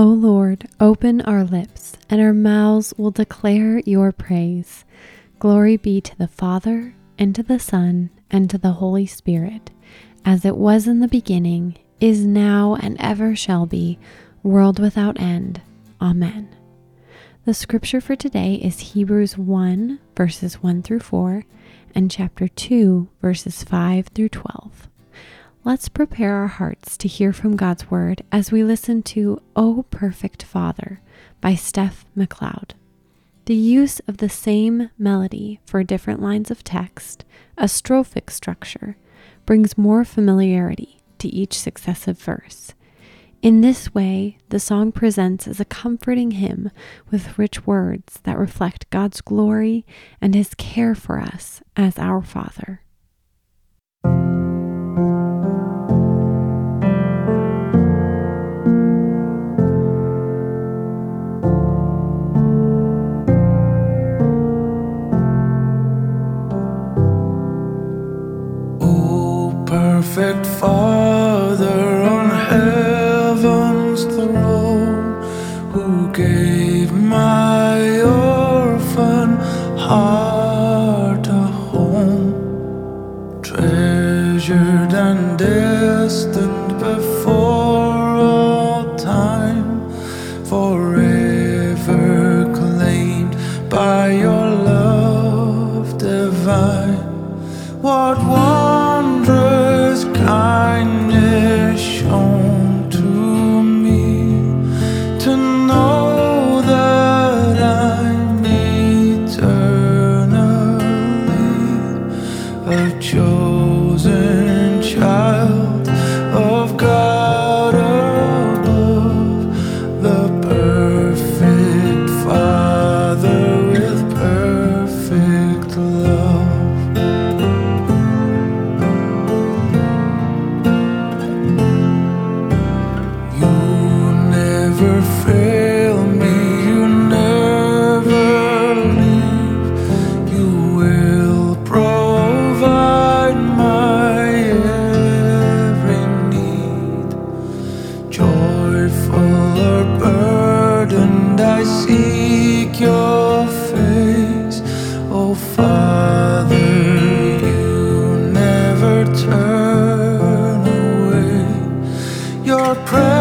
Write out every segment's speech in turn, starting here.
O Lord, open our lips, and our mouths will declare your praise. Glory be to the Father, and to the Son, and to the Holy Spirit, as it was in the beginning, is now, and ever shall be, world without end. Amen. The scripture for today is Hebrews 1, verses 1 through 4, and chapter 2, verses 5 through 12. Let's prepare our hearts to hear from God's Word as we listen to O Perfect Father by Steph Macleod. The use of the same melody for different lines of text, a strophic structure, brings more familiarity to each successive verse. In this way, the song presents as a comforting hymn with rich words that reflect God's glory and his care for us as our Father. Perfect Father a chosen child Your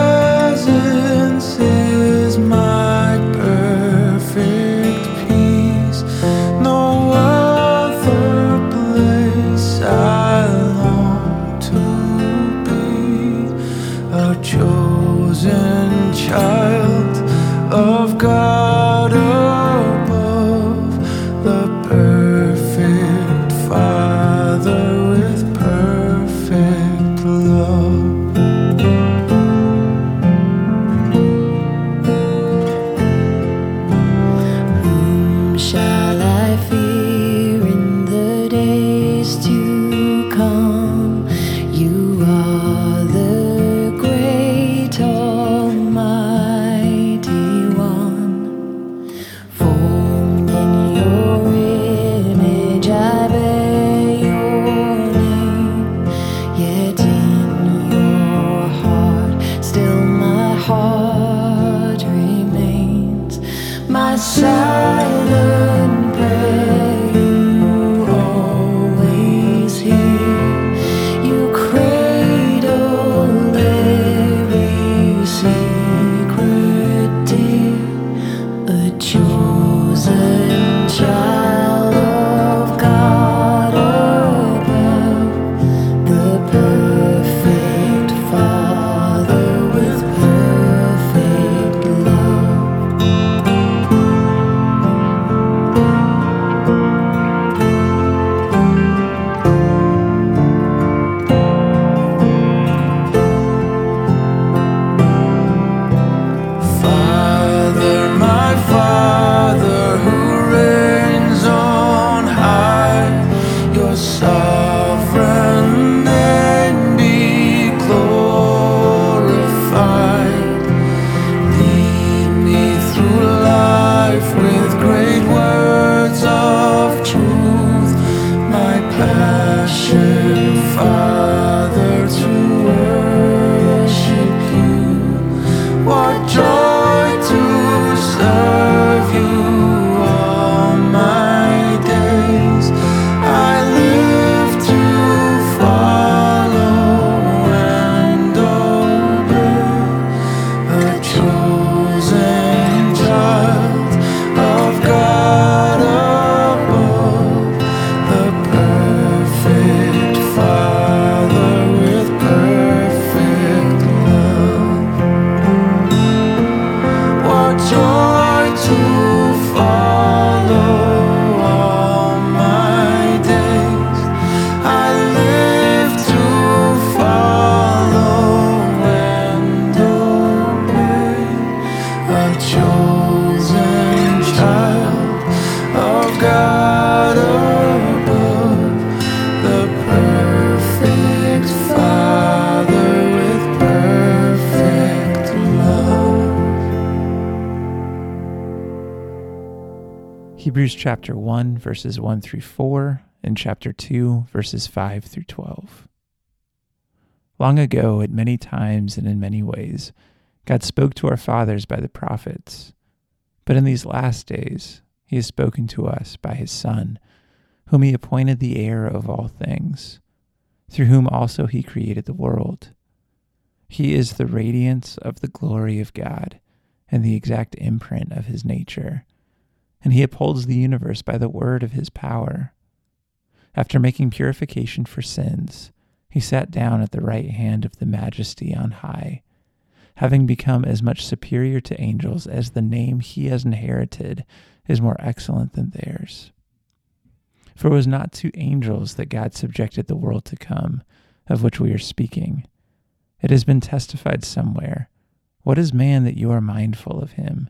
Hebrews chapter 1, verses 1 through 4, and chapter 2, verses 5 through 12. Long ago, at many times and in many ways, God spoke to our fathers by the prophets. But in these last days, he has spoken to us by his Son, whom he appointed the heir of all things, through whom also he created the world. He is the radiance of the glory of God and the exact imprint of his nature and he upholds the universe by the word of his power. After making purification for sins, he sat down at the right hand of the majesty on high, having become as much superior to angels as the name he has inherited is more excellent than theirs. For it was not to angels that God subjected the world to come, of which we are speaking. It has been testified somewhere What is man that you are mindful of him?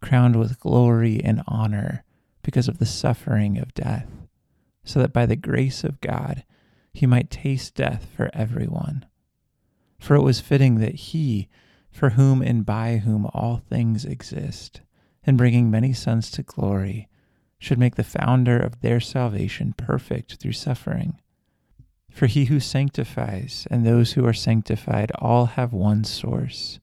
crowned with glory and honor because of the suffering of death, so that by the grace of God he might taste death for everyone. For it was fitting that he, for whom and by whom all things exist, in bringing many sons to glory, should make the founder of their salvation perfect through suffering. For he who sanctifies and those who are sanctified all have one source.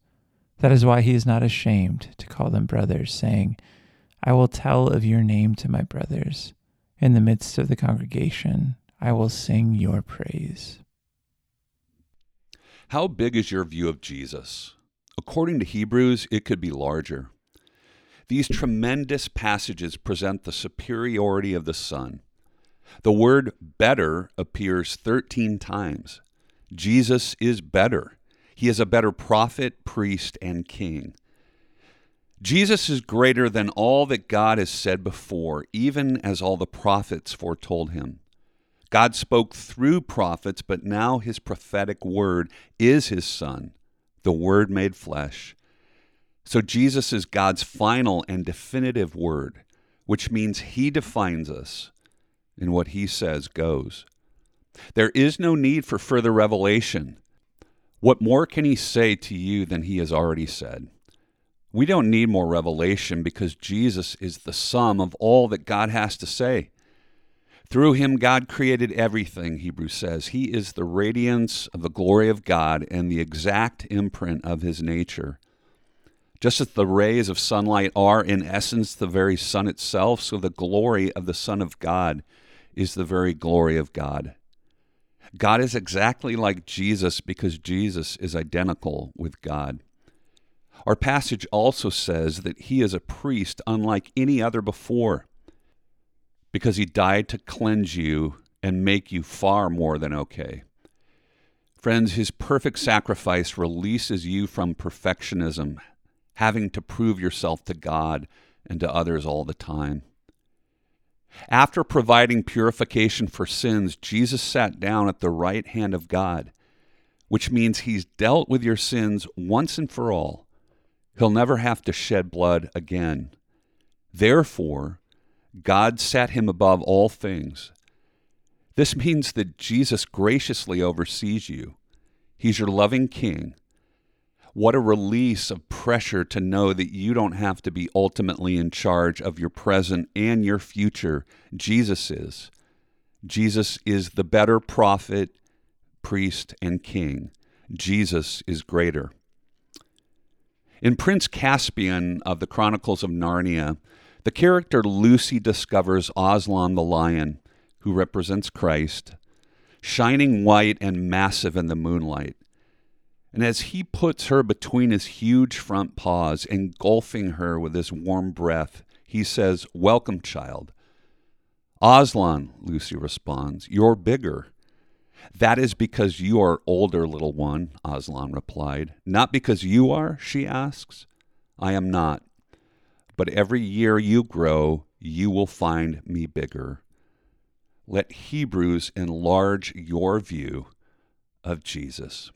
That is why he is not ashamed to call them brothers, saying, I will tell of your name to my brothers. In the midst of the congregation, I will sing your praise. How big is your view of Jesus? According to Hebrews, it could be larger. These tremendous passages present the superiority of the Son. The word better appears 13 times. Jesus is better. He is a better prophet, priest, and king. Jesus is greater than all that God has said before, even as all the prophets foretold him. God spoke through prophets, but now his prophetic word is his Son, the Word made flesh. So Jesus is God's final and definitive word, which means he defines us, and what he says goes. There is no need for further revelation. What more can he say to you than he has already said? We don't need more revelation because Jesus is the sum of all that God has to say. Through him, God created everything, Hebrews says. He is the radiance of the glory of God and the exact imprint of his nature. Just as the rays of sunlight are, in essence, the very sun itself, so the glory of the Son of God is the very glory of God. God is exactly like Jesus because Jesus is identical with God. Our passage also says that he is a priest unlike any other before because he died to cleanse you and make you far more than okay. Friends, his perfect sacrifice releases you from perfectionism, having to prove yourself to God and to others all the time. After providing purification for sins, Jesus sat down at the right hand of God, which means he's dealt with your sins once and for all. He'll never have to shed blood again. Therefore, God set him above all things. This means that Jesus graciously oversees you. He's your loving king what a release of pressure to know that you don't have to be ultimately in charge of your present and your future. Jesus is. Jesus is the better prophet, priest, and king. Jesus is greater. In Prince Caspian of the Chronicles of Narnia, the character Lucy discovers Aslan the lion, who represents Christ, shining white and massive in the moonlight. And as he puts her between his huge front paws, engulfing her with his warm breath, he says, Welcome, child. Aslan, Lucy responds, You're bigger. That is because you are older, little one, Aslan replied. Not because you are, she asks. I am not. but every year you grow, you will find me bigger. Let Hebrews enlarge your view of Jesus.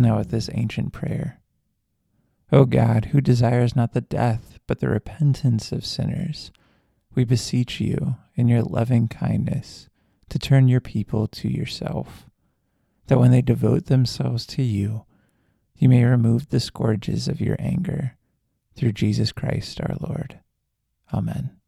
Now with this ancient prayer. O God, who desires not the death, but the repentance of sinners, we beseech you, in your loving kindness, to turn your people to yourself, that when they devote themselves to you, you may remove the scourges of your anger, through Jesus Christ our Lord. Amen.